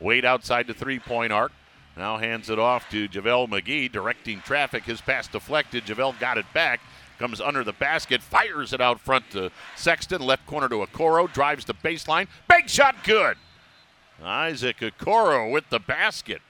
Wade outside the three point arc. Now hands it off to JaVale McGee, directing traffic. His pass deflected. JaVale got it back. Comes under the basket, fires it out front to Sexton, left corner to Okoro, drives the baseline. Big shot, good. Isaac Okoro with the basket.